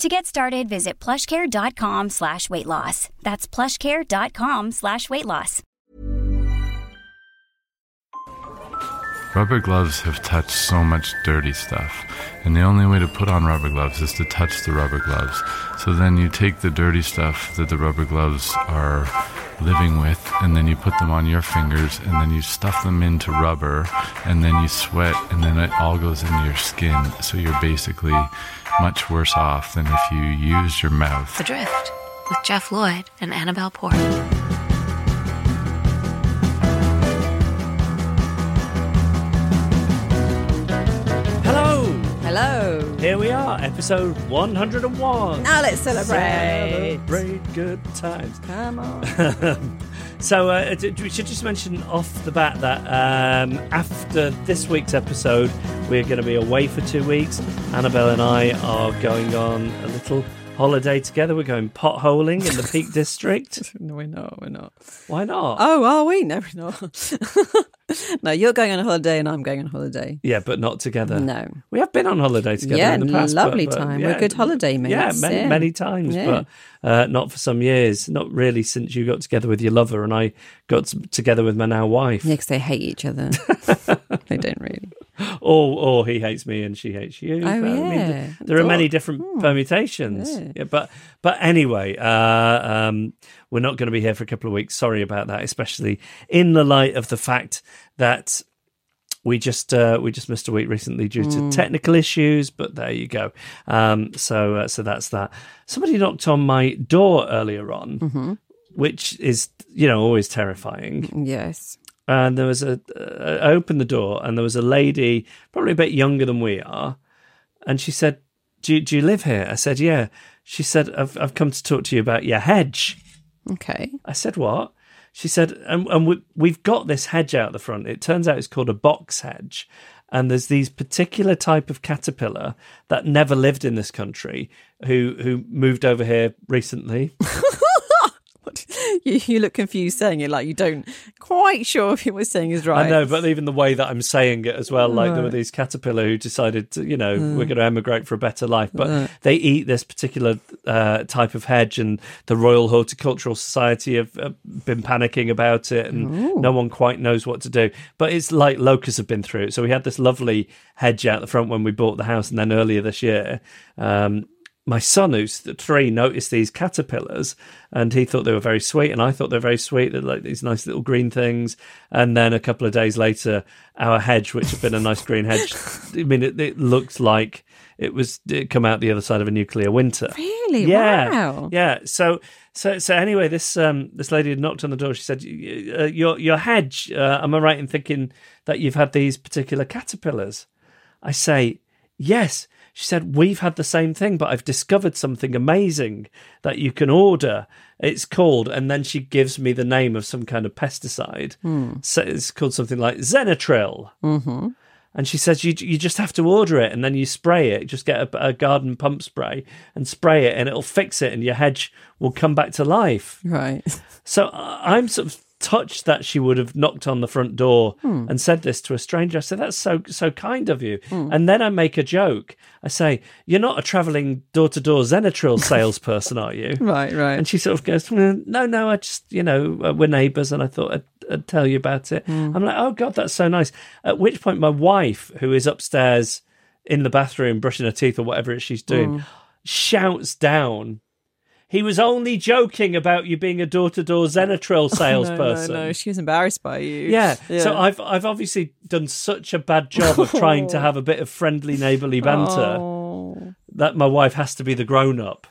To get started, visit plushcare.com slash weight loss. That's plushcare.com slash weight loss. Rubber gloves have touched so much dirty stuff, and the only way to put on rubber gloves is to touch the rubber gloves. So then you take the dirty stuff that the rubber gloves are living with, and then you put them on your fingers, and then you stuff them into rubber, and then you sweat, and then it all goes into your skin. So you're basically much worse off than if you use your mouth. Adrift with Jeff Lloyd and Annabelle Port. Hello! Hello. Here we are, episode 101. Now let's celebrate. Celebrate good times. Come on. So uh, we should just mention off the bat that um, after this week's episode, we're going to be away for two weeks. Annabelle and I are going on a little holiday together. We're going potholing in the Peak District. no, we're not. We're not. Why not? Oh, are we? No, we're not. no, you're going on a holiday and I'm going on holiday. Yeah, but not together. No. We have been on holiday together Yeah, in the past. lovely but- but time. We're good holiday mates, Yeah, many, yeah. many times, Yeah. but uh, not for some years. Not really since you got together with your lover and I got together with my now wife. Yeah, 'cause they hate each other. they don't really. Or, or he hates me and she hates you. Oh, But, I mean, yeah. there are many different Hmm. permutations. Yeah. Yeah, but but anyway, uh, um, we're not going to be here for a couple of weeks. Sorry about that, especially in the light of the fact that we just uh, we just missed a week recently due to Mm. technical issues. But there you go. Um, so uh, so that's that. Somebody knocked on my door earlier on, Mm-hmm. which is you know always terrifying Yes. And there was a uh, I opened the door and there was a lady probably a bit younger than we are. And she said do you, do you live here? I said yeah. She said I've, I've come to talk to you about your hedge. Okay. i said what? She said and, and we, we've got this hedge out the front. It turns out it's called a box hedge. And there's these particular type of caterpillar that never lived in this country who who moved over here recently What? You, you look confused saying it like you don't quite sure if what you're saying is right. I know, but even the way that I'm saying it as well, like there were these caterpillar who decided, to, you know, Mm. we're going to emigrate for a better life, but they eat this particular uh, type of hedge, and the Royal Horticultural Society have uh, been panicking about it, and Ooh. no one quite knows what to do. But it's like locusts have been through it. So we had this lovely hedge out the front when we bought the house, and then earlier this year. Um, my son, who's th- three, noticed these caterpillars, and he thought they were very sweet, and I thought they're very sweet. They're like these nice little green things. And then a couple of days later, our hedge, which had been a nice green hedge, I mean, it, it looked like it was it come out the other side of a nuclear winter. Really? Yeah, Wow. yeah. So, so, so anyway, this um, this lady had knocked on the door. She said, "Y- uh, "Your your hedge. Uh, am I right in thinking that you've had these particular caterpillars?" I say, "Yes." She said, We've had the same thing, but I've discovered something amazing that you can order. It's called, and then she gives me the name of some kind of pesticide. Hmm. So it's called something like Zenatril. Mm-hmm. And she says, you, you just have to order it and then you spray it. Just get a, a garden pump spray and spray it, and it'll fix it, and your hedge will come back to life. Right. So uh, I'm sort of touched that she would have knocked on the front door Hmm. and said this to a stranger. I said, "That's so so kind of you." Hmm. And then I make a joke. I say, "You're not a traveling door to door Zenatril salesperson, are you?" Right, right. And she sort of goes, "Mm, "No, no, I just you know uh, we're neighbours, and I thought I'd, I'd tell you about it." Hmm. I'm like, "Oh God, that's so nice." At which point, my wife, who is upstairs in the bathroom brushing her teeth or whatever she's doing, Mm. shouts down. He was only joking about you being a door-to-door Zenatril No, salesperson. no, no. She was embarrassed by you. Yeah. So I've I've obviously done such a bad job of trying to have a bit of friendly neighborly banter Oh. that my wife has to be the grown up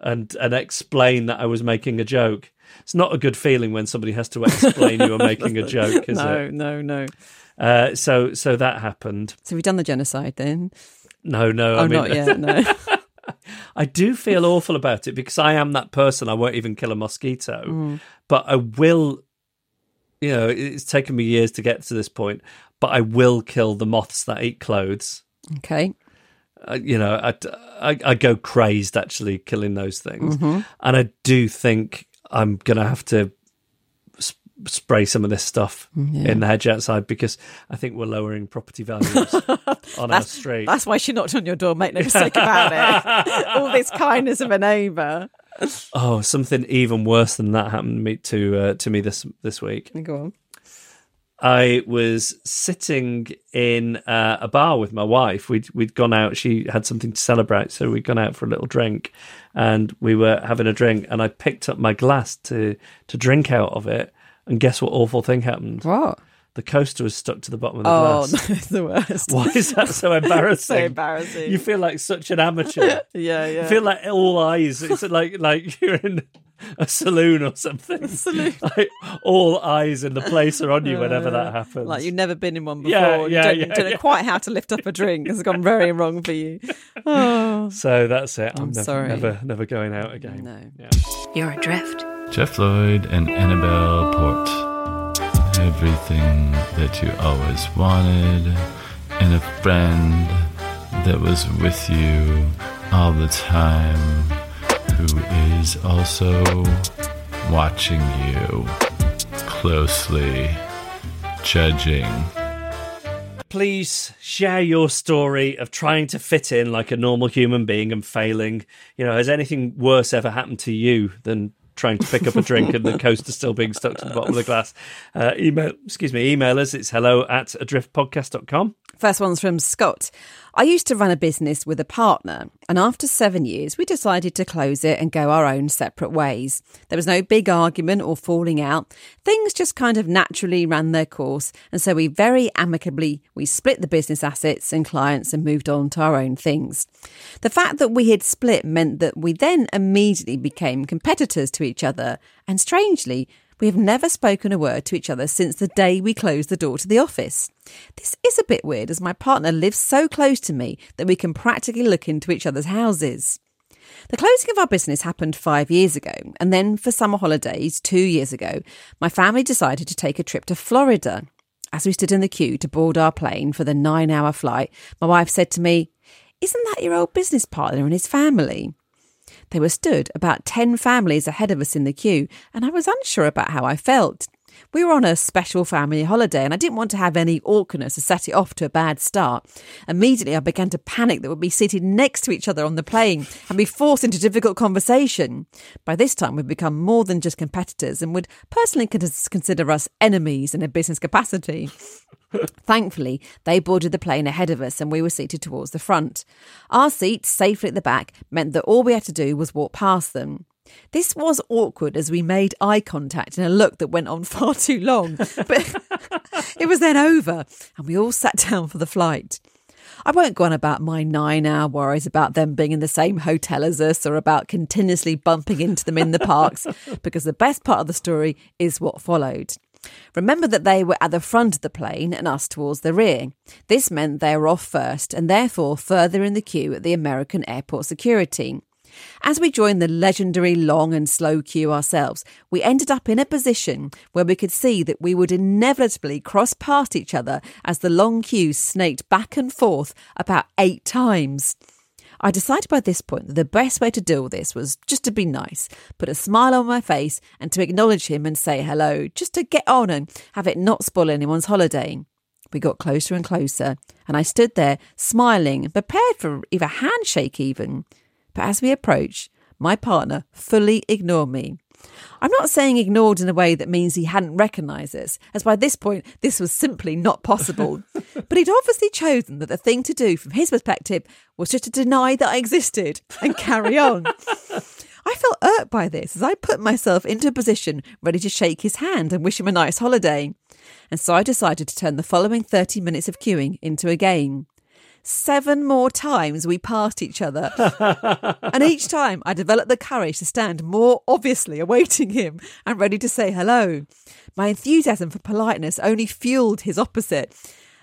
and and explain that I was making a joke. It's not a good feeling when somebody has to explain you are making a joke, is no, it? no, no. Uh, so so that happened. So we've done the genocide then? No, no, Oh, I mean, not yet. No. I do feel awful about it because I am that person. I won't even kill a mosquito, Mm. but I will. You know, it's taken me years to get to this point, but I will kill the moths that eat clothes. okay. Uh, you know, I, I, I go crazed actually killing those things, Mm-hmm. and I do think I'm gonna have to spray some of this stuff in the hedge outside because I think we're lowering property values on our street. That's why she knocked on your door. Make no mistake about it. All this kindness of a neighbour. Oh, something even worse than that happened to me to uh, to me this this week. Go on. I was sitting in uh, a bar with my wife. We'd we'd gone out. She had something to celebrate, so we'd gone out for a little drink, and we were having a drink. And I picked up my glass to to drink out of it. And guess what? Awful thing happened. What? The coaster was stuck to the bottom of the Oh, glass. no, it's the worst. Why is that so embarrassing? So embarrassing. You feel like such an amateur. yeah, yeah. You feel like all eyes. It's like like you're in a saloon or something. Saloon. Like all eyes in the place are on you whenever that uh, happens. like you've never been in one before. Yeah, you yeah, don't, yeah, don't know yeah. quite how to lift up a drink. It's gone very wrong for you. Oh, so that's it. I'm, I'm never, sorry. never, never going out again. no. Yeah. You're adrift. Jeff Lloyd and Annabelle Port. Everything that you always wanted, and a friend that was with you all the time, who is also watching you closely, judging. Please share your story of trying to fit in like a normal human being and failing. You know, has anything worse ever happened to you than trying to pick up a drink and the coaster still being stuck to the bottom of the glass? Uh, email, excuse me, email us. It's hello at adriftpodcast.com. First one's from Scott. I used to run a business with a partner, and after seven years, we decided to close it and go our own separate ways. There was no big argument or falling out. Things just kind of naturally ran their course, and so we very amicably we split the business assets and clients and moved on to our own things. The fact that we had split meant that we then immediately became competitors to each other, and strangely, we have never spoken a word to each other since the day we closed the door to the office. This is a bit weird as my partner lives so close to me that we can practically look into each other's houses. The closing of our business happened five years ago, and then for summer holidays, two years ago, my family decided to take a trip to Florida. As we stood in the queue to board our plane for the nine hour flight, my wife said to me, Isn't that your old business partner and his family? They were stood about 10 families ahead of us in the queue, and I was unsure about how I felt. We were on a special family holiday, and I didn't want to have any awkwardness to set it off to a bad start. Immediately, I began to panic that we'd be seated next to each other on the plane and be forced into difficult conversation. By this time, we'd become more than just competitors and would personally consider us enemies in a business capacity. Thankfully, they boarded the plane ahead of us and we were seated towards the front. Our seats, safely at the back, meant that all we had to do was walk past them. This was awkward as we made eye contact in a look that went on far too long, but it was then over and we all sat down for the flight. I won't go on about my nine hour worries about them being in the same hotel as us or about continuously bumping into them in the parks, because the best part of the story is what followed. Remember that they were at the front of the plane and us towards the rear. This meant they were off first and therefore further in the queue at the American airport security. As we joined the legendary long and slow queue ourselves, we ended up in a position where we could see that we would inevitably cross past each other as the long queue snaked back and forth about eight times. I decided by this point that the best way to deal with this was just to be nice, put a smile on my face, and to acknowledge him and say hello, just to get on and have it not spoil anyone's holiday. We got closer and closer, and I stood there smiling prepared for either handshake even. But as we approached, my partner fully ignored me. I'm not saying ignored in a way that means he hadn't recognised us, as by this point this was simply not possible. but he'd obviously chosen that the thing to do from his perspective was just to deny that I existed and carry on. I felt irked by this as I put myself into a position ready to shake his hand and wish him a nice holiday. And so I decided to turn the following 30 minutes of queuing into a game. Seven more times we passed each other. and each time I developed the courage to stand more obviously awaiting him and ready to say hello. My enthusiasm for politeness only fueled his opposite.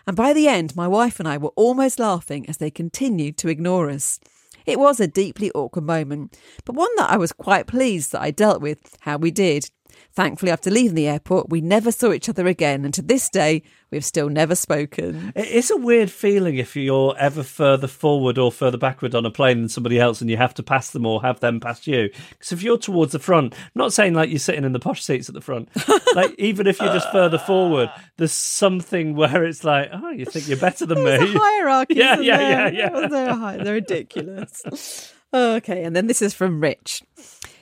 And by the end, my wife and I were almost laughing as they continued to ignore us. It was a deeply awkward moment, but one that I was quite pleased that I dealt with how we did. Thankfully, after leaving the airport, we never saw each other again, and to this day, we've still never spoken. It's a weird feeling if you're ever further forward or further backward on a plane than somebody else and you have to pass them or have them pass you. Because if you're towards the front, I'm not saying like you're sitting in the posh seats at the front, like even if you're just further forward, there's something where it's like, oh, you think you're better than There's me. a hierarchy. Yeah, yeah, yeah, yeah. They're, they're ridiculous. okay, and then this is from Rich.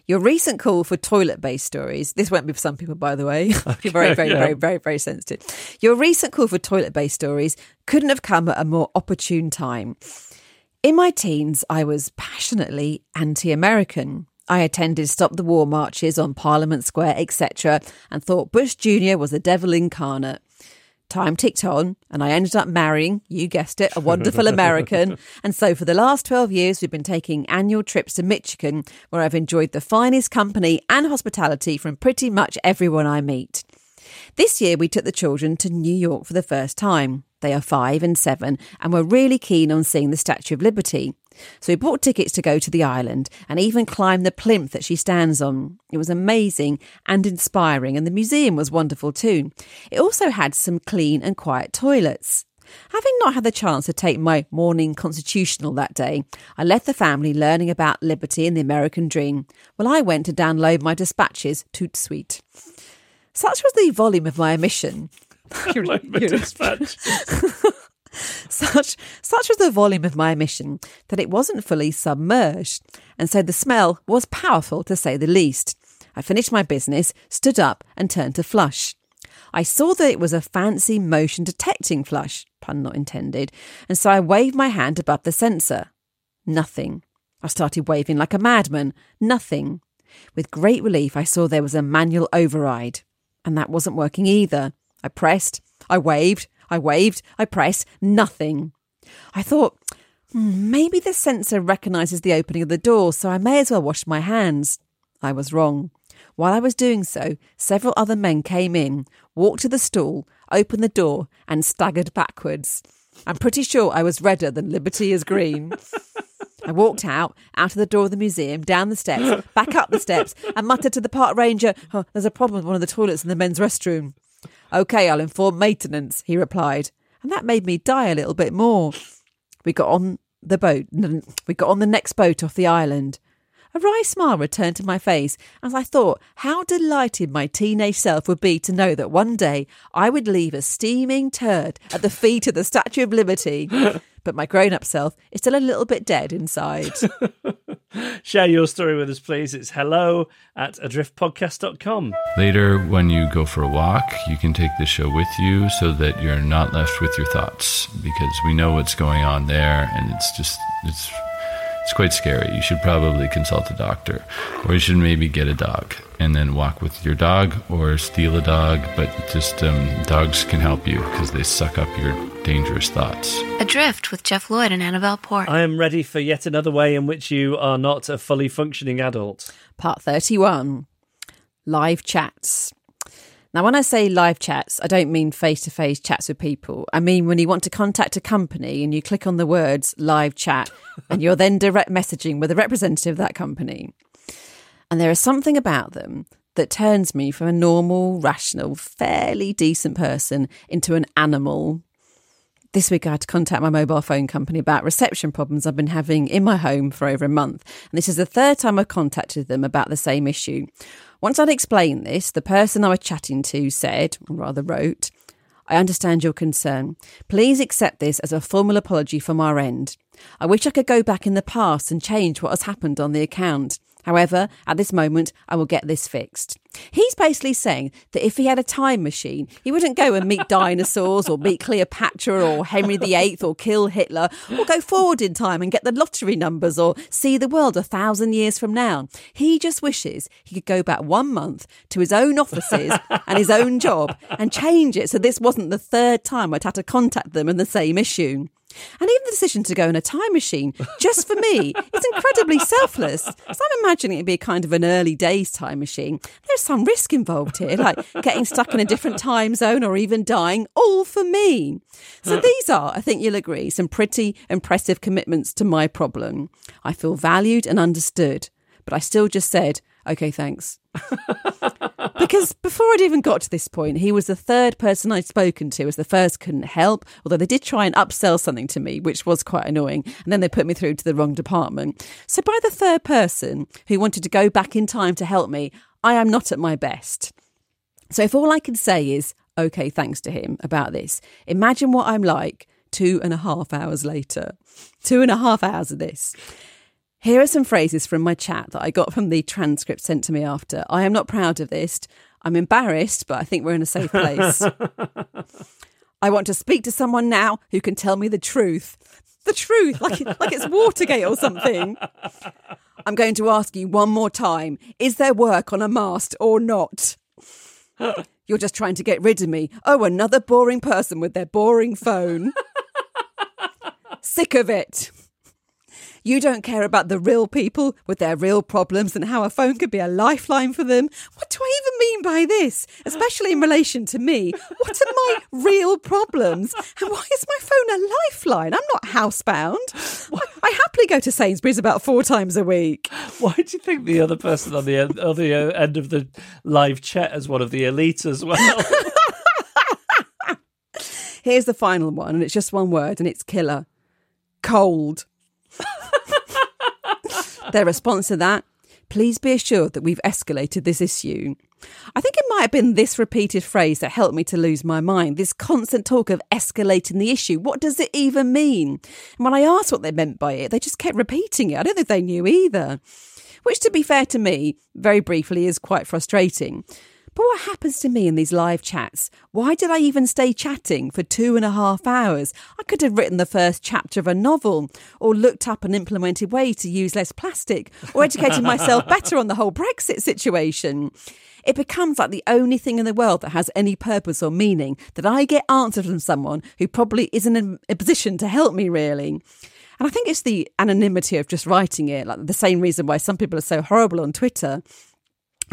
Your recent call for toilet based stories. This won't be for some people, by the way. You're very, very, yeah. very, very, very sensitive. Your recent call for toilet based stories couldn't have come at a more opportune time. In my teens, I was passionately anti American. I attended Stop the War marches on Parliament Square, etc., and thought Bush Jr. was the devil incarnate. Time ticked on, and I ended up marrying, you guessed it, a wonderful American. And so for the last 12 years, we've been taking annual trips to Michigan, where I've enjoyed the finest company and hospitality from pretty much everyone I meet. This year, we took the children to New York for the first time. They are five and seven, and were really keen on seeing the Statue of Liberty. So we bought tickets to go to the island and even climbed the plinth that she stands on. It was amazing and inspiring, and the museum was wonderful too. It also had some clean and quiet toilets. Having not had the chance to take my morning constitutional that day, I left the family learning about liberty and the American dream, while I went to download my dispatches toot sweet. Such was the volume of my emission. You're- you're- dispatch. such such was the volume of my emission that it wasn't fully submerged, and so the smell was powerful to say the least. I finished my business, stood up, and turned to flush. I saw that it was a fancy motion detecting flush, pun not intended, and so I waved my hand above the sensor. Nothing. I started waving like a madman. Nothing. With great relief, I saw there was a manual override, and that wasn't working either. I pressed, I waved, I waved, I pressed, nothing. I thought, "Hmm, maybe the sensor recognises the opening of the door, so I may as well wash my hands. I was wrong. While I was doing so, several other men came in, walked to the stool, opened the door, and staggered backwards. I'm pretty sure I was redder than Liberty is green. I walked out, out of the door of the museum, down the steps, back up the steps, and muttered to the park ranger, oh, There's a problem with one of the toilets in the men's restroom. OK, I'll inform maintenance, he replied. And that made me die a little bit more. We got on the boat. We got on the next boat off the island. A wry smile returned to my face as I thought how delighted my teenage self would be to know that one day I would leave a steaming turd at the feet of the Statue of Liberty. But my grown up self is still a little bit dead inside. Share your story with us, please. It's hello at adriftpodcast.com. Later, when you go for a walk, you can take the show with you so that you're not left with your thoughts because we know what's going on there and it's just, it's, it's quite scary. You should probably consult a doctor or you should maybe get a dog and then walk with your dog or steal a dog. But just um, dogs can help you because they suck up your dangerous thoughts. Adrift with Jeff Lloyd and Annabelle Port. I am ready for yet another way in which you are not a fully functioning adult. Part 31 Live chats. Now, when I say live chats, I don't mean face to face chats with people. I mean when you want to contact a company and you click on the words live chat and you're then direct messaging with a representative of that company. And there is something about them that turns me from a normal, rational, fairly decent person into an animal. This week, I had to contact my mobile phone company about reception problems I've been having in my home for over a month. And this is the third time I've contacted them about the same issue. Once I'd explained this, the person I was chatting to said, or rather wrote, I understand your concern. Please accept this as a formal apology from our end. I wish I could go back in the past and change what has happened on the account. However, at this moment, I will get this fixed. He's basically saying that if he had a time machine, he wouldn't go and meet dinosaurs or meet Cleopatra or Henry VIII or kill Hitler or go forward in time and get the lottery numbers or see the world a thousand years from now. He just wishes he could go back one month to his own offices and his own job and change it so this wasn't the third time I'd had to contact them in the same issue. And even the decision to go in a time machine, just for me, is incredibly selfless. So I'm imagining it'd be a kind of an early days time machine. There's some risk involved here, like getting stuck in a different time zone or even dying, all for me. So hmm. these are, I think you'll agree, some pretty impressive commitments to my problem. I feel valued and understood, but I still just said, okay, thanks. because before I'd even got to this point, he was the third person I'd spoken to, as the first couldn't help, although they did try and upsell something to me, which was quite annoying. And then they put me through to the wrong department. So by the third person who wanted to go back in time to help me, I am not at my best. So if all I can say is, okay, thanks to him about this, imagine what I'm like two and a half hours later. Two and a half hours of this. Here are some phrases from my chat that I got from the transcript sent to me after. I am not proud of this. I'm embarrassed, but I think we're in a safe place. I want to speak to someone now who can tell me the truth. The truth, like, like it's Watergate or something. I'm going to ask you one more time is there work on a mast or not? You're just trying to get rid of me. Oh, another boring person with their boring phone. Sick of it. You don't care about the real people with their real problems and how a phone could be a lifeline for them. What do I even mean by this? Especially in relation to me. What are my real problems? And why is my phone a lifeline? I'm not housebound. I, I happily go to Sainsbury's about four times a week. Why do you think the other person on the end, on the uh, end of the live chat is one of the elite as well? Here's the final one, and it's just one word, and it's killer. Cold. Their response to that please be assured that we've escalated this issue. I think it might have been this repeated phrase that helped me to lose my mind. This constant talk of escalating the issue. What does it even mean? And when I asked what they meant by it, they just kept repeating it. I don't think they knew either. Which, to be fair to me, very briefly, is quite frustrating. But what happens to me in these live chats? Why did I even stay chatting for two and a half hours? I could have written the first chapter of a novel, or looked up and implemented ways to use less plastic, or educated myself better on the whole Brexit situation. It becomes like the only thing in the world that has any purpose or meaning that I get answered from someone who probably isn't in a position to help me, really. And I think it's the anonymity of just writing it, like the same reason why some people are so horrible on Twitter.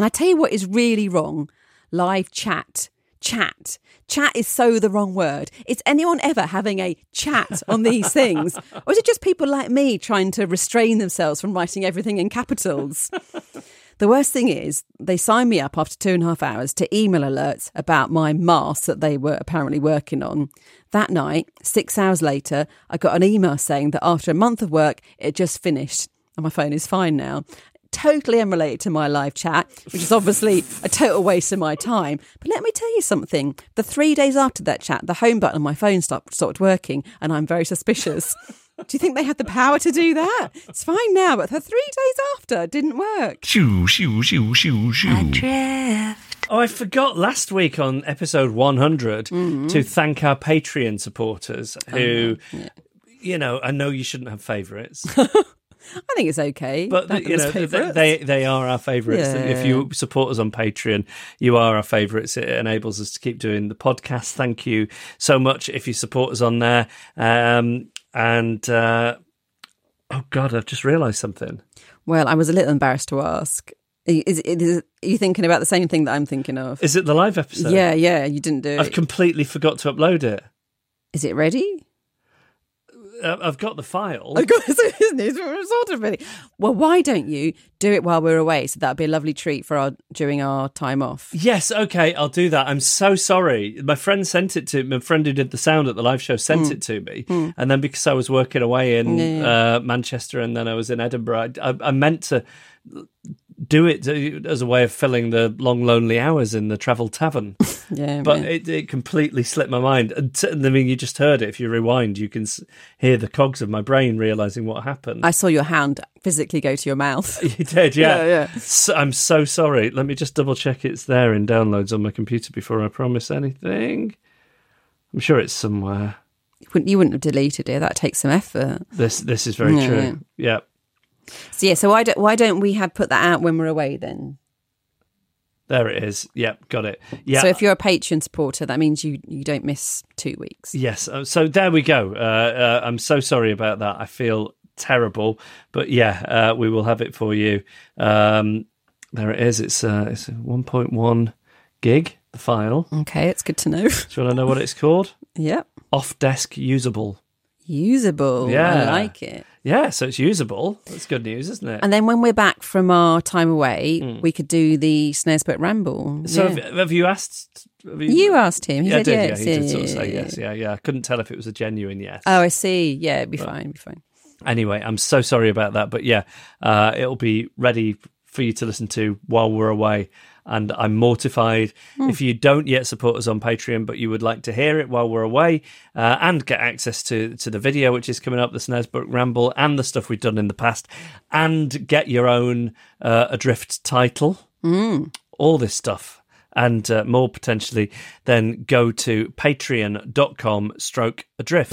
And I tell you what is really wrong live chat. Chat. Chat is so the wrong word. Is anyone ever having a chat on these things? Or is it just people like me trying to restrain themselves from writing everything in capitals? The worst thing is, they signed me up after two and a half hours to email alerts about my mask that they were apparently working on. That night, six hours later, I got an email saying that after a month of work, it just finished and my phone is fine now totally unrelated to my live chat, which is obviously a total waste of my time. But let me tell you something. The three days after that chat, the home button on my phone stopped, stopped working, and I'm very suspicious. Do you think they had the power to do that? It's fine now, but the three days after it didn't work. Shoo, shoo, shoo, shoo, shoo. Adrift. Oh, I forgot last week on episode 100 mm-hmm. to thank our Patreon supporters who, you know, I know you shouldn't have favourites, I think it's okay. but Thank you know, they, they, they are our favourites. Yeah. If you support us on Patreon, you are our favourites. It enables us to keep doing the podcast. Thank you so much if you support us on there. Um, and uh, oh god, I've just realised something. Well, I was a little embarrassed to ask. Is, is, is, are you thinking about the same thing that I'm thinking of? Is it the live episode? yeah, yeah, you didn't do I've it. completely forgot to upload it. Is it ready? Uh, I've got the file. Oh, God, isn't it? It's sort of ready. Well, why don't you do it while we're away? So that'd be a lovely treat for our during our time off. Yes, okay, I'll do that. I'm so sorry. My friend sent it to my friend who did the sound at the live show sent it to me, and then because I was working away in Yeah. uh, Manchester and then I was in Edinburgh, I, I, I meant to do it as a way of filling the long lonely hours in the Travel Tavern. Yeah, but yeah. it, it completely slipped my mind. And t- I mean, you just heard it. If you rewind, you can s- hear the cogs of my brain realizing what happened. I saw your hand physically go to your mouth. you did, yeah. Yeah, yeah. So, I'm so sorry. Let me just double check it's there in downloads on my computer before I promise anything. I'm sure it's somewhere. You wouldn't, you wouldn't have deleted it. That takes some effort. This this is very Yeah, true. Yeah. So yeah. So why don't why don't we have put that out when we're away then? There it is. Yep, got it. Yeah. So if you're a Patreon supporter, that means you you don't miss two weeks. Yes. uh, So there we go. Uh, uh, I'm so sorry about that. I feel terrible, but yeah, uh, we will have it for you. Um, there it is. It's uh, it's 1.1 gig. The file. Okay, it's good to know. Do you want to know what it's called? yep. Off desk usable. Usable. Yeah. I like it. Yeah, so it's usable. That's good news, isn't it? And then when we're back from our time away, we could do the Snaresbrook Ramble. So Yeah. have, have you asked? Have you asked him. He yeah, I did. yes. Yeah, he did sort of say yeah. yes. Yeah, yeah. I couldn't tell if it was a genuine yes. Oh, I see. Yeah, it'd be fine. It'd be fine. Anyway, I'm so sorry about that, but yeah, uh, it'll be ready for you to listen to while we're away. And I'm mortified if you don't yet support us on Patreon, but you would like to hear it while we're away uh, and get access to to the video which is coming up, the Snaresbrook Ramble, and the stuff we've done in the past, and get your own uh, Adrift title, all this stuff. And uh, more potentially, then go to patreon.com stroke adrift.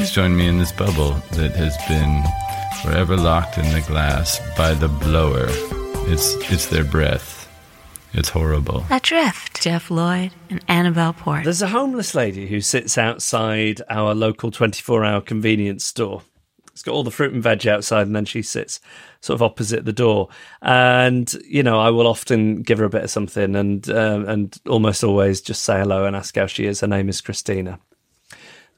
Please join me in this bubble that has been forever locked in the glass by the blower. It's it's their breath. It's horrible. Adrift. Jeff Lloyd and Annabelle Port. There's a homeless lady who sits outside our local 24 hour convenience store. It's got all the fruit and veg outside, and then she sits sort of opposite the door. And you know, I will often give her a bit of something, and um, and almost always just say hello and ask how she is. Her name is Christina.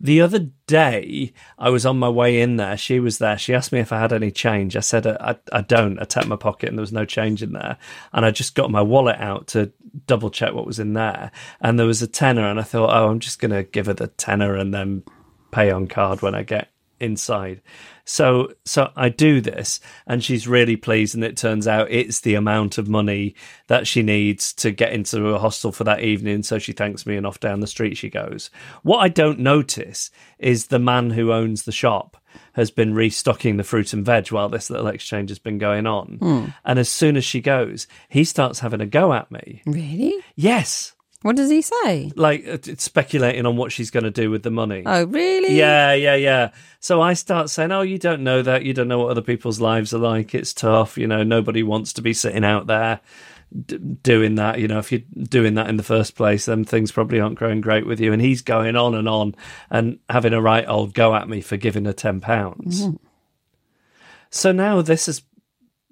The other day, I was on my way in there. She was there. She asked me if I had any change. I said, uh, I, I don't. I tapped my pocket and there was no change in there. And I just got my wallet out to double check what was in there. And there was a tenner. And I thought, oh, I'm just going to give her the tenner and then pay on card when I get inside. So so I do this and she's really pleased and it turns out it's the amount of money that she needs to get into a hostel for that evening so she thanks me and off down the street she goes. What I don't notice is the man who owns the shop has been restocking the fruit and veg while this little exchange has been going on. Hmm. And as soon as she goes, he starts having a go at me. Really? Yes. What does he say? Like uh, it's speculating on what she's going to do with the money. Oh, really? Yeah, yeah, yeah. So I start saying, "Oh, you don't know that. You don't know what other people's lives are like. It's tough. You know, nobody wants to be sitting out there d- doing that. You know, if you're doing that in the first place, then things probably aren't going great with you." And he's going on and on and having a right old go at me for giving her ten pounds. So now this has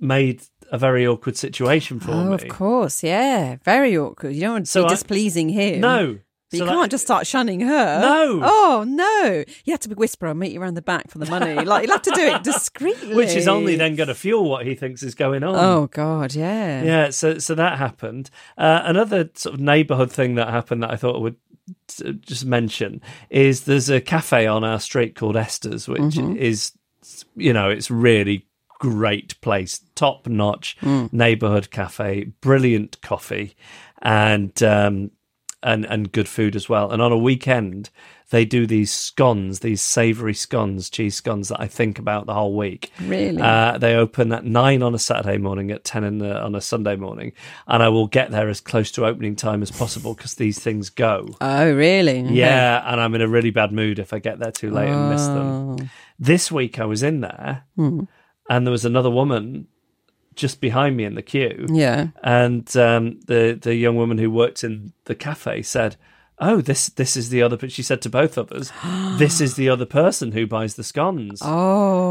made a very awkward situation for Oh, me. of course. Yeah. Very awkward. You don't want to So be I- displeasing him. No. But So you can't just start shunning her. No. Oh, no. You have to whisper, I'll meet you around the back for the money. like, you'll have to do it discreetly. Which is only then going to fuel what he thinks is going on. Oh, God. Yeah. Yeah, so so that happened. Uh, another sort of neighbourhood thing that happened that I thought I would uh, just mention is there's a cafe on our street called Esther's, which is you know it's really great place, top notch neighbourhood cafe, brilliant coffee, and um, and and good food as well. And on a weekend, they do these scones, these savoury scones, cheese scones that I think about the whole week. Really? Uh, they open at nine on a Saturday morning, at ten in the, on a Sunday morning, and I will get there as close to opening time as possible because these things go. Oh, really? Okay. Yeah, and I'm in a really bad mood if I get there too late and miss Oh. them. This week I was in there, Hmm. And there was another woman just behind me in the queue. Yeah. And um, the the young woman who worked in the cafe said, oh, this this is the other. But she said to both of us, this is the other person who buys the scones.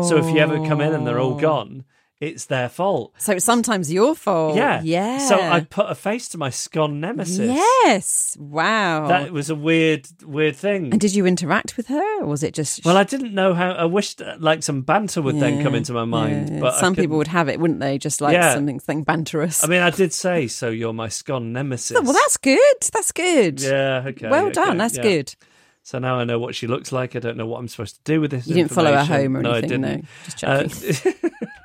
Oh. So if you ever come in and they're all gone, it's their fault. So it's sometimes your fault. Yeah, Yeah. So I put a face to my scone nemesis. Yes. Wow. that was a weird, weird thing. and did you interact with her, or was it just? well, I didn't know how. I wished like some banter would then come into my mind, yeah. but some people would have it, wouldn't they? Just like Yeah. something, something banterous. I mean, I did say so. You're my scone nemesis. Oh, well, that's good. That's good. yeah. Okay. well okay, done. That's yeah. good. So now I know what she looks like. I don't know what I'm supposed to do with this. You didn't follow her home or no, anything, I no. Just checking.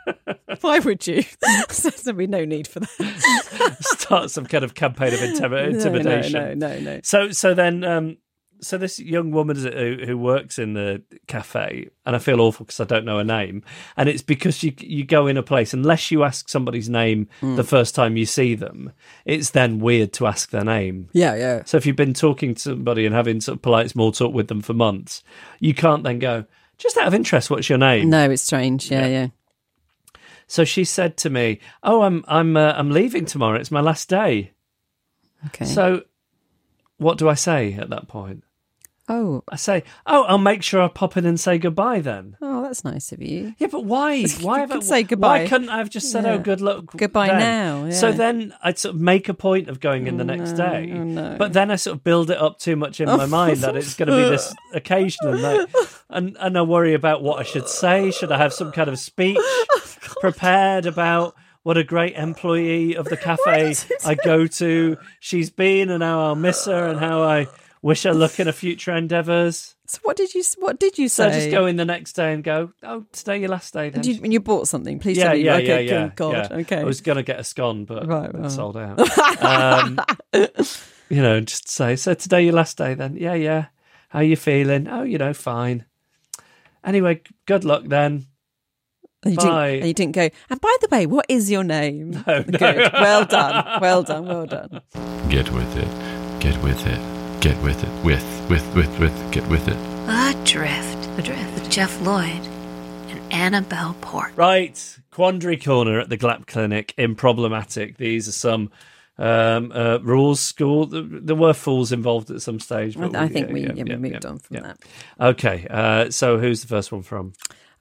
Uh, Why would you? There'd be no need for that. start some kind of campaign of intimi- intimidation. No, no, no, no. no. So, so then, um, so this young woman is it, who, who works in the cafe, and I feel awful because I don't know her name, and it's because you you go in a place unless you ask somebody's name Hmm. the first time you see them, it's then weird to ask their name. Yeah, yeah. So if you've been talking to somebody and having sort of polite small talk with them for months, you can't then go just out of interest. What's your name? No, it's strange. Yeah, yeah. So she said to me, "Oh, I'm I'm uh, I'm leaving tomorrow. It's my last day." Okay. So, what do I say at that point? oh, I say, "Oh, I'll make sure I pop in and say goodbye then." oh, that's nice of you. Yeah, but why? Why have I, say goodbye. Why couldn't I have just said, oh, Yeah. "Oh, good luck"? Goodbye then? now, So then I'd sort of make a point of going in the oh, next day, oh, no. but then I sort of build it up too much in my mind that it's going to be this occasion, and, that, and and I worry about what I should say. Should I have some kind of speech oh, prepared about? What a great employee of the cafe I go to she's been, and how I'll miss her, and how I wish her luck in her future endeavours. So what did you? What did you So say? I just go in the next day and go, "Oh, today your last day." Then Did you, you bought something, please yeah, tell me. yeah, okay, yeah, yeah. God. yeah. Okay. I was gonna get a scone, but Right, it sold out. um, you know, just say, "So today your last day?" Then, yeah, yeah. How you feeling? Oh, you know, fine. Anyway, good luck then. And you. Didn't, and you didn't go. And by the way, what is your name? No, no. Good. Well done. Well done. Well done. Get with it. Get with it. Get with it. With, with, with, with. Get with it. Adrift. Adrift with Jeff Lloyd and Annabelle Port. Right, quandary corner at the Glap Clinic in problematic. These are some um, uh, rules. School. There were fools involved at some stage. I, but I think yeah, we, yeah, yeah, we moved yeah, on from yeah. that. Okay, uh, so who's the first one from?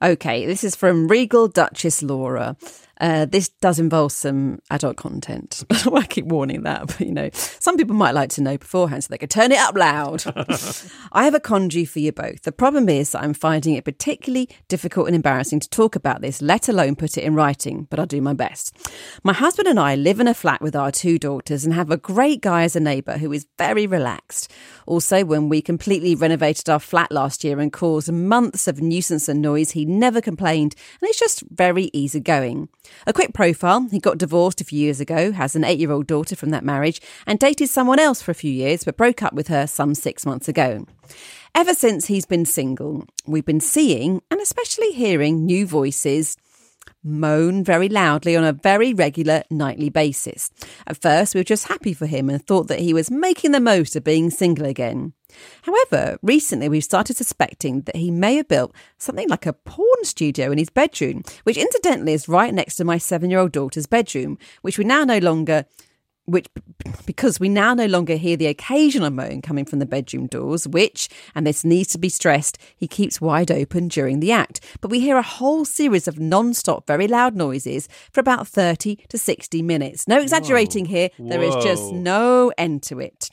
Okay, this is from Regal Duchess Laura. Uh, this does involve some adult content. I keep warning that, but you know, some people might like to know beforehand so they can turn it up loud. I have a congy for you both. The problem is that I'm finding it particularly difficult and embarrassing to talk about this, let alone put it in writing, but I'll do my best. My husband and I live in a flat with our two daughters and have a great guy as a neighbour who is very relaxed. Also, when we completely renovated our flat last year and caused months of nuisance and noise, he never complained, and it's just very easygoing. A quick profile he got divorced a few years ago, has an eight year old daughter from that marriage, and dated someone else for a few years, but broke up with her some six months ago. Ever since he's been single, we've been seeing and especially hearing new voices moan very loudly on a very regular nightly basis. At first, we were just happy for him and thought that he was making the most of being single again. However, recently we've started suspecting that he may have built something like a porn studio in his bedroom, which incidentally is right next to my seven year old daughter's bedroom, which we now no longer which because we now no longer hear the occasional moan coming from the bedroom doors, which, and this needs to be stressed, he keeps wide open during the act. But we hear a whole series of non stop, very loud noises for about 30 to 60 minutes. No exaggerating here, there is just no end to it.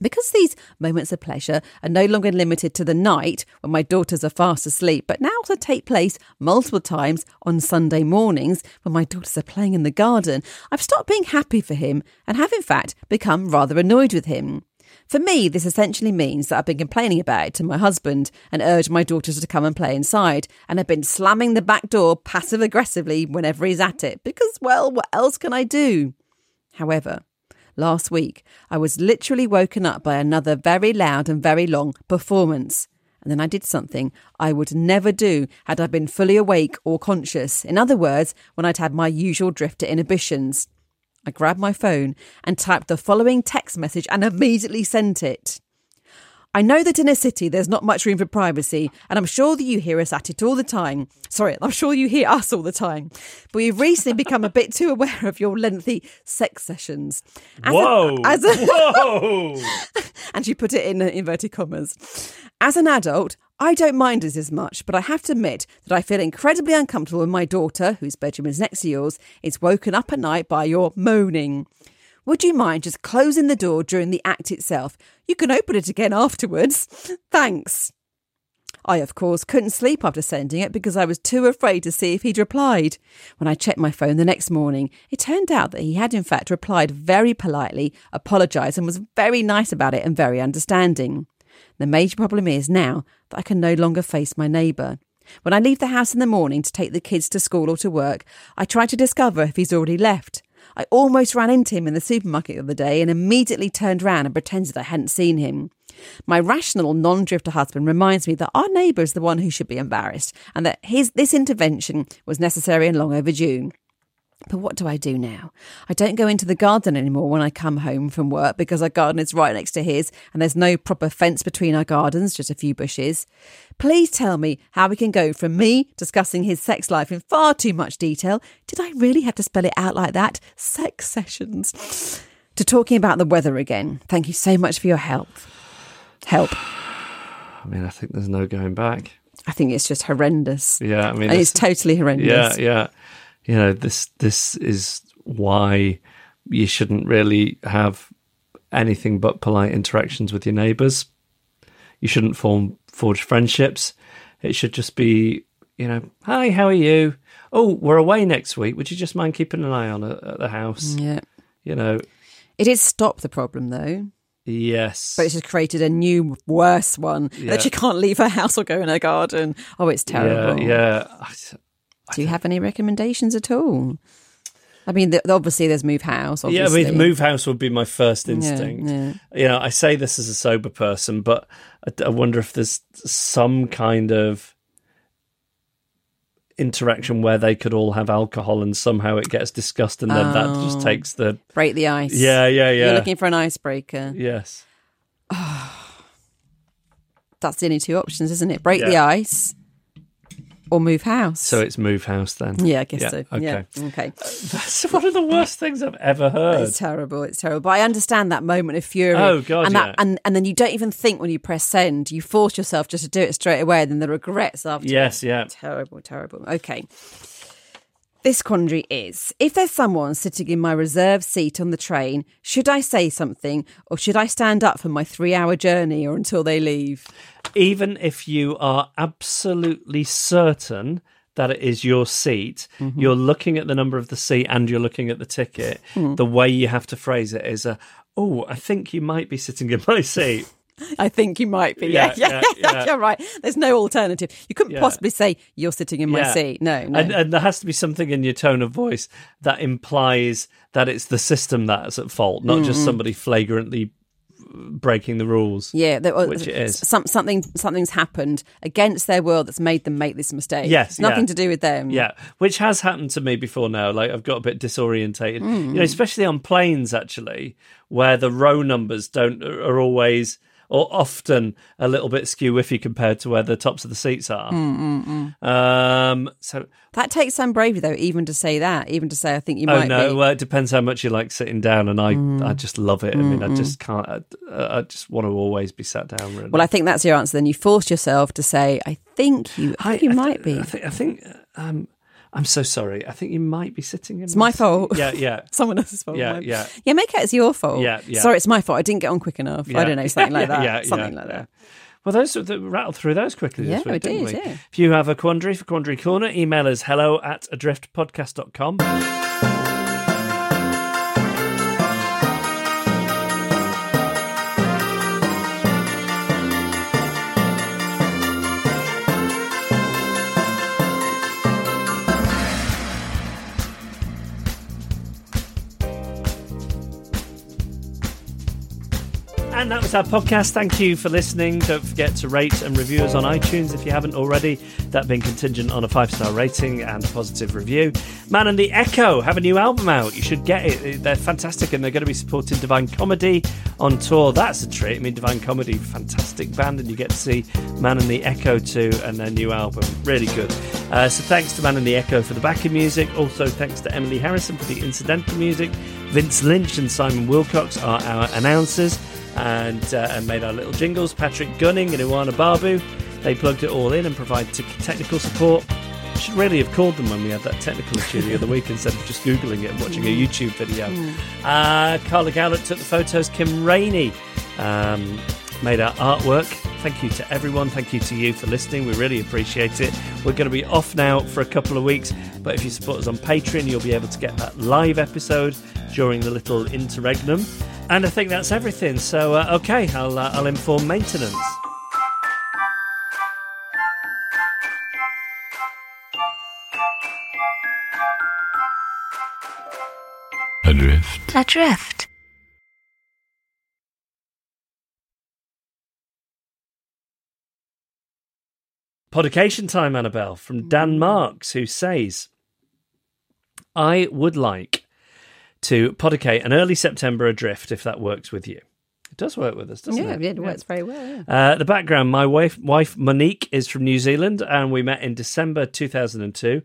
Because these moments of pleasure are no longer limited to the night when my daughters are fast asleep, but now also take place multiple times on Sunday mornings when my daughters are playing in the garden, I've stopped being happy for him and have in fact become rather annoyed with him. For me, this essentially means that I've been complaining about it to my husband and urged my daughters to come and play inside, and have been slamming the back door passive aggressively whenever he's at it, because, well, what else can I do? However, last week I was literally woken up by another very loud and very long performance. And then I did something I would never do had I been fully awake or conscious. In other words, when I'd had my usual drifter inhibitions. I grabbed my phone and typed the following text message and immediately sent it. I know that in a city there's not much room for privacy, and I'm sure that you hear us at it all the time. Sorry, I'm sure you hear us all the time. But we've recently become a bit too aware of your lengthy sex sessions. As a- Whoa! as a- Whoa! and she put it in uh, inverted commas. As an adult, I don't mind it as much, but I have to admit that I feel incredibly uncomfortable when my daughter, whose bedroom is next to yours, is woken up at night by your moaning. Would you mind just closing the door during the act itself? You can open it again afterwards. Thanks. I, of course, couldn't sleep after sending it because I was too afraid to see if he'd replied. When I checked my phone the next morning, it turned out that he had, in fact, replied very politely, apologised, and was very nice about it and very understanding. The major problem is now that I can no longer face my neighbour. When I leave the house in the morning to take the kids to school or to work, I try to discover if he's already left. I almost ran into him in the supermarket the other day and immediately turned round and pretended I hadn't seen him. My rational non drifter husband reminds me that our neighbour is the one who should be embarrassed and that his this intervention was necessary and long overdue. But what do I do now? I don't go into the garden anymore when I come home from work because our garden is right next to his and there's no proper fence between our gardens, just a few bushes. Please tell me how we can go from me discussing his sex life in far too much detail. Did I really have to spell it out like that? Sex sessions. To talking about the weather again. Thank you so much for your help. Help. I mean, I think there's no going back. I think it's just horrendous. Yeah, I mean, And it's totally horrendous. Yeah, yeah. You know, this this is why you shouldn't really have anything but polite interactions with your neighbours. You shouldn't form forge friendships. It should just be, you know, hi, how are you? Oh, we're away next week. Would you just mind keeping an eye on it at the house? Yeah. You know, It did stop the problem though. yes. But it's just created a new, worse one Yeah. that she can't leave her house or go in her garden. Oh, it's terrible. Yeah, yeah. Do you have any recommendations at all? I mean, the, obviously there's move house. Yeah, I mean, move house would be my first instinct. yeah. You know, I say this as a sober person, but I, I wonder if there's some kind of interaction where they could all have alcohol and somehow it gets discussed and then that just Oh. takes the Break the ice. yeah yeah yeah You're looking for an icebreaker. yes That's the only two options, isn't it? Break the ice or move house. so it's move house then yeah, I guess Yeah, so. okay Yeah. Okay. that's one of the worst things I've ever heard It's terrible. It's terrible. But I understand that moment of fury. Oh, God, and yeah. that, and and then you don't even think when you press send. You force yourself just to do it straight away, and then the regrets after. yes yeah Terrible, terrible. Okay. This quandary is if there's someone sitting in my reserved seat on the train, should I say something or should I stand up for my three hour journey or until they leave? Even if you are absolutely certain that it is your seat, Mm-hmm. you're looking at the number of the seat and you're looking at the ticket. Hmm. The way you have to phrase it is a, oh, I think you might be sitting in my seat. I think you might be. Yeah, Yeah, yeah, yeah, yeah. you're right. There's no alternative. You couldn't possibly say you're sitting in my seat. No, no. And, and there has to be something in your tone of voice that implies that it's the system that's at fault, not just somebody flagrantly breaking the rules. yeah, there, Which it is. Some, something something's happened against their will that's made them make this mistake. Yes, it's nothing yeah. to do with them. Yeah, which has happened to me before now. Like I've got a bit disorientated, Hmm. you know, especially on planes actually, where the row numbers don't are always or often a little bit skew iffy compared to where the tops of the seats are. Hmm, Um, so That takes some bravery, though, even to say that, even to say, I think you oh might no, well, it depends how much you like sitting down, and I Hmm. I just love it. I mean, I just can't. I, I just want to always be sat down. Really. Well, I think that's your answer. Then you force yourself to say, I think you, I think you I might th- be. I think. I think. Um, I'm so sorry. I think you might be sitting in. It's my seat. fault. Yeah, yeah. Someone else's fault. Yeah, yeah. Yeah, make it it's your fault. Yeah, yeah. Sorry, it's my fault. I didn't get on quick enough. I don't know, something like Yeah, that. yeah, something yeah, like yeah. that. Well, those the, rattled through those quickly this Yeah, week, we didn't did, we? yeah. If you have a quandary for Quandary Corner, email us hello at adriftpodcast.com. That our podcast. Thank you for listening. Don't forget to rate and review us on iTunes if you haven't already. That being contingent on a five star rating and a positive review. Man and the Echo have a new album out. You should get it. They're fantastic and they're going to be supporting Divine Comedy on tour. That's a treat. I mean, Divine Comedy, fantastic band, and you get to see Man and the Echo too and their new album. Really good. Uh, so thanks to Man and the Echo for the backing music. Also, thanks to Emily Harrison for the incidental music. Vince Lynch and Simon Wilcox are our announcers and, uh, and made our little jingles. Patrick Gunning and Iwana Babu, they plugged it all in and provided t- technical support. Should really have called them when we had that technical issue the other week instead of just Googling it and watching a YouTube video. Uh, Carla Gallett took the photos. Kim Rainey um, made our artwork. Thank you to everyone. Thank you to you for listening. We really appreciate it. We're going to be off now for a couple of weeks, but if you support us on Patreon, you'll be able to get that live episode during the little interregnum. And I think that's everything. So, uh, okay, I'll, uh, I'll inform maintenance. Adrift. Adrift. Podication time, Annabel, from Dan Marks, who says, I would like to podicate an early September adrift if that works with you. It does work with us, doesn't Yeah, it? it works very well. Yeah. Uh, the background my wife, wife Monique is from New Zealand, and we met in December 2002,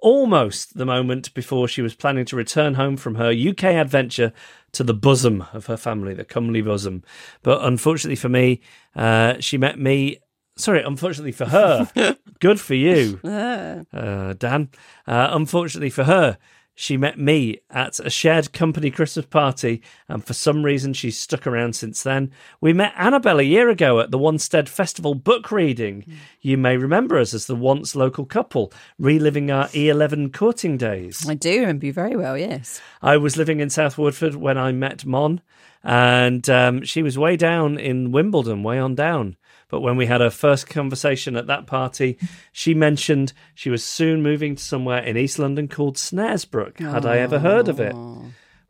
almost the moment before she was planning to return home from her UK adventure to the bosom of her family, the comely bosom. But unfortunately for me, uh, she met me. Sorry, unfortunately for her, good for you, uh, Dan. Uh, unfortunately for her, she met me at a shared company Christmas party, and for some reason she's stuck around since then. We met Annabel a year ago at the Wanstead Festival book reading. You may remember us as the once local couple, reliving our E11 courting days. I do remember you very well, yes. I was living in South Woodford when I met Mon, and um, she was way down in Wimbledon, way on down. But when we had our first conversation at that party, she mentioned she was soon moving to somewhere in East London called Snaresbrook. Had I ever heard of it?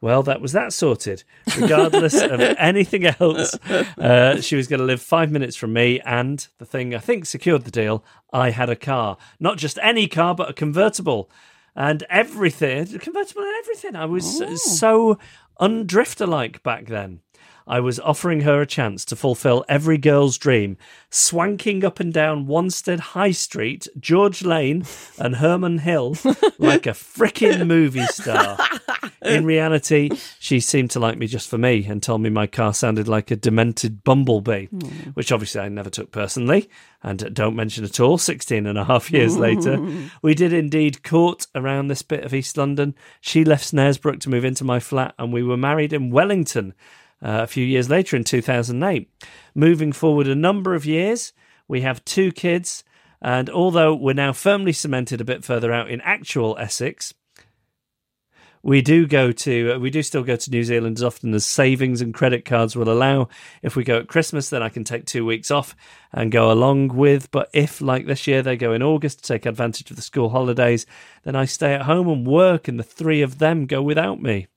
Well, that was that sorted. Regardless of anything else, uh, she was going to live five minutes from me. And the thing I think secured the deal I had a car. Not just any car, but a convertible. And everything, convertible and everything. I was so undrifter like back then. I was offering her a chance to fulfill every girl's dream, swanking up and down Wanstead High Street, George Lane, and Hermon Hill like a frickin' movie star. In reality, she seemed to like me just for me and told me my car sounded like a demented bumblebee, hmm. which obviously I never took personally and don't mention at all 16 and a half years later. We did indeed court around this bit of East London. She left Snaresbrook to move into my flat, and we were married in Wellington uh, a few years later in 2008. Moving forward a number of years, we have two kids, and although we're now firmly cemented a bit further out in actual Essex, we do go to uh, we do still go to New Zealand as often as savings and credit cards will allow. If we go at Christmas, then I can take two weeks off and go along with. But if, like this year, they go in August to take advantage of the school holidays, then I stay at home and work, and the three of them go without me.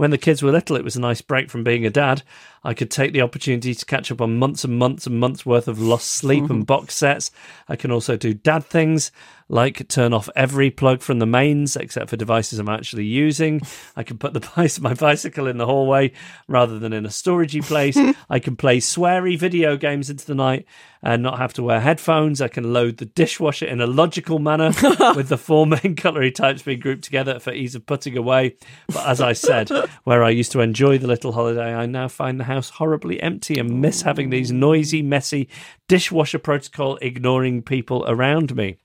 When the kids were little, it was a nice break from being a dad. I could take the opportunity to catch up on months and months and months worth of lost sleep and box sets. I can also do dad things like turn off every plug from the mains except for devices I'm actually using. I can put the my bicycle in the hallway rather than in a storagey place. I can play sweary video games into the night and not have to wear headphones. I can load the dishwasher in a logical manner with the four main cutlery types being grouped together for ease of putting away. But as I said, where I used to enjoy the little holiday, I now find the house horribly empty and miss having these noisy, messy dishwasher protocol ignoring people around me.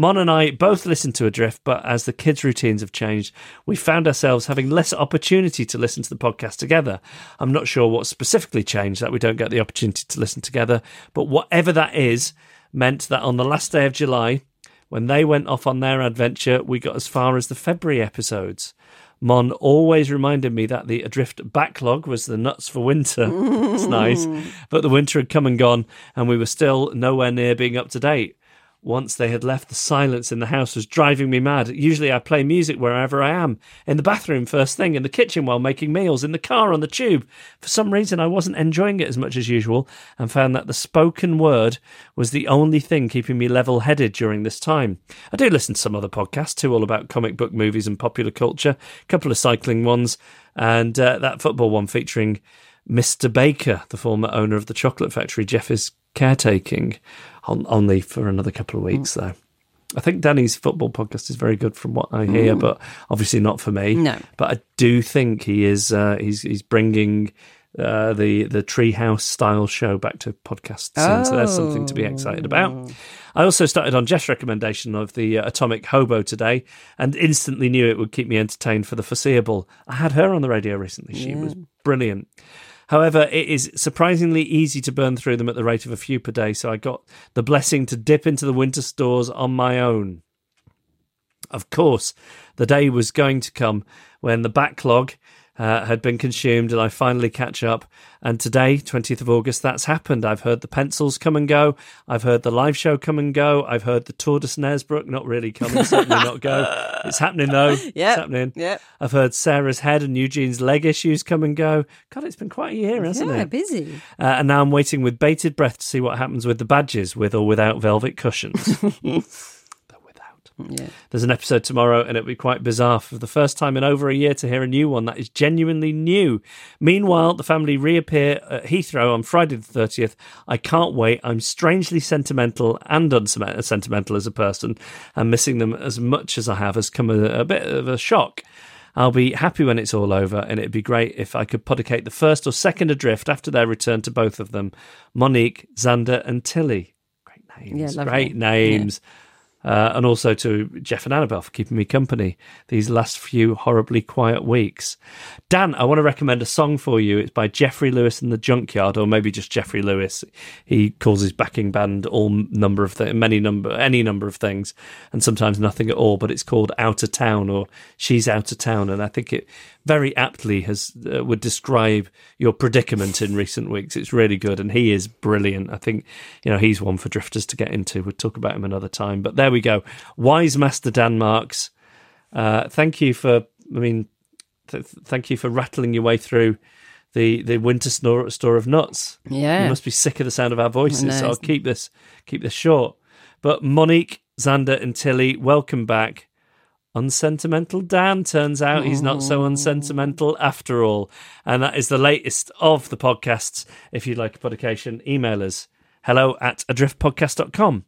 Mon and I both listened to Adrift, but as the kids' routines have changed, we found ourselves having less opportunity to listen to the podcast together. I'm not sure what specifically changed that we don't get the opportunity to listen together, but whatever that is, meant that on the last day of July, when they went off on their adventure, we got as far as the February episodes. Mon always reminded me that the Adrift backlog was the nuts for winter. it's nice. Mm. But the winter had come and gone, and we were still nowhere near being up to date. Once they had left, the silence in the house was driving me mad. Usually I play music wherever I am in the bathroom first thing, in the kitchen while making meals, in the car, on the tube. For some reason, I wasn't enjoying it as much as usual and found that the spoken word was the only thing keeping me level headed during this time. I do listen to some other podcasts too, all about comic book movies and popular culture, a couple of cycling ones, and uh, that football one featuring Mr. Baker, the former owner of the chocolate factory Geoff is caretaking, on, only for another couple of weeks, though. I think Danny's football podcast is very good from what I hear, but obviously not for me. No. but I do think he is. Uh, he's he's bringing uh, the the Treehouse style show back to podcasts soon, so there's something to be excited about. I also started on Geoff's recommendation of the uh, Atomic Hobo today, and instantly knew it would keep me entertained for the foreseeable. I had her on the radio recently; she was brilliant. However, it is surprisingly easy to burn through them at the rate of a few per day, so I got the blessing to dip into the winter stores on my own. Of course, the day was going to come when the backlog uh, had been consumed and I finally catch up. And today, 20th of August, that's happened. I've heard the pencils come and go. I've heard the live show come and go. I've heard the Tour de Snaresbrook not really come and certainly not go. It's happening though. Yeah, It's happening. Yeah, I've heard Sarah's head and Eugene's leg issues come and go. God, it's been quite a year, hasn't yeah, it? busy. Uh, and now I'm waiting with bated breath to see what happens with the badges, with or without velvet cushions. Yeah. There's an episode tomorrow, and it'll be quite bizarre for the first time in over a year to hear a new one that is genuinely new. Meanwhile, the family reappear at Heathrow on Friday the 30th. I can't wait. I'm strangely sentimental and unsentimental as a person, and missing them as much as I have has come a, a bit of a shock. I'll be happy when it's all over, and it'd be great if I could podicate the first or second adrift after their return to both of them Monique, Xander, and Tilly. Great names. Yeah. Great names. Uh, and also to Geoff and Annabel for keeping me company these last few horribly quiet weeks. Dan, I want to recommend a song for you. It's by Jeffrey Lewis and the Junkyard, or maybe just Jeffrey Lewis. He calls his backing band all number of th- many number, any number of things, and sometimes nothing at all. But it's called Out of Town or She's Out of Town, and I think it very aptly has uh, would describe your predicament in recent weeks. It's really good, and he is brilliant. I think you know he's one for drifters to get into. We'll talk about him another time. But there we go. Wise Master Dan Marks. Uh, thank you for. I mean, th- thank you for rattling your way through the the winter store, store of nuts. Yeah. you must be sick of the sound of our voices. So I'll keep this keep this short. But Monique, Xander, and Tilly, welcome back. Unsentimental Dan turns out he's not so unsentimental after all. And that is the latest of the podcasts. If you'd like a publication, email us hello at adriftpodcast.com.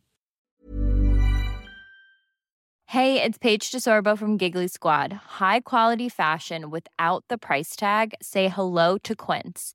Hey, it's Paige DeSorbo from Giggly Squad. High quality fashion without the price tag. Say hello to Quince.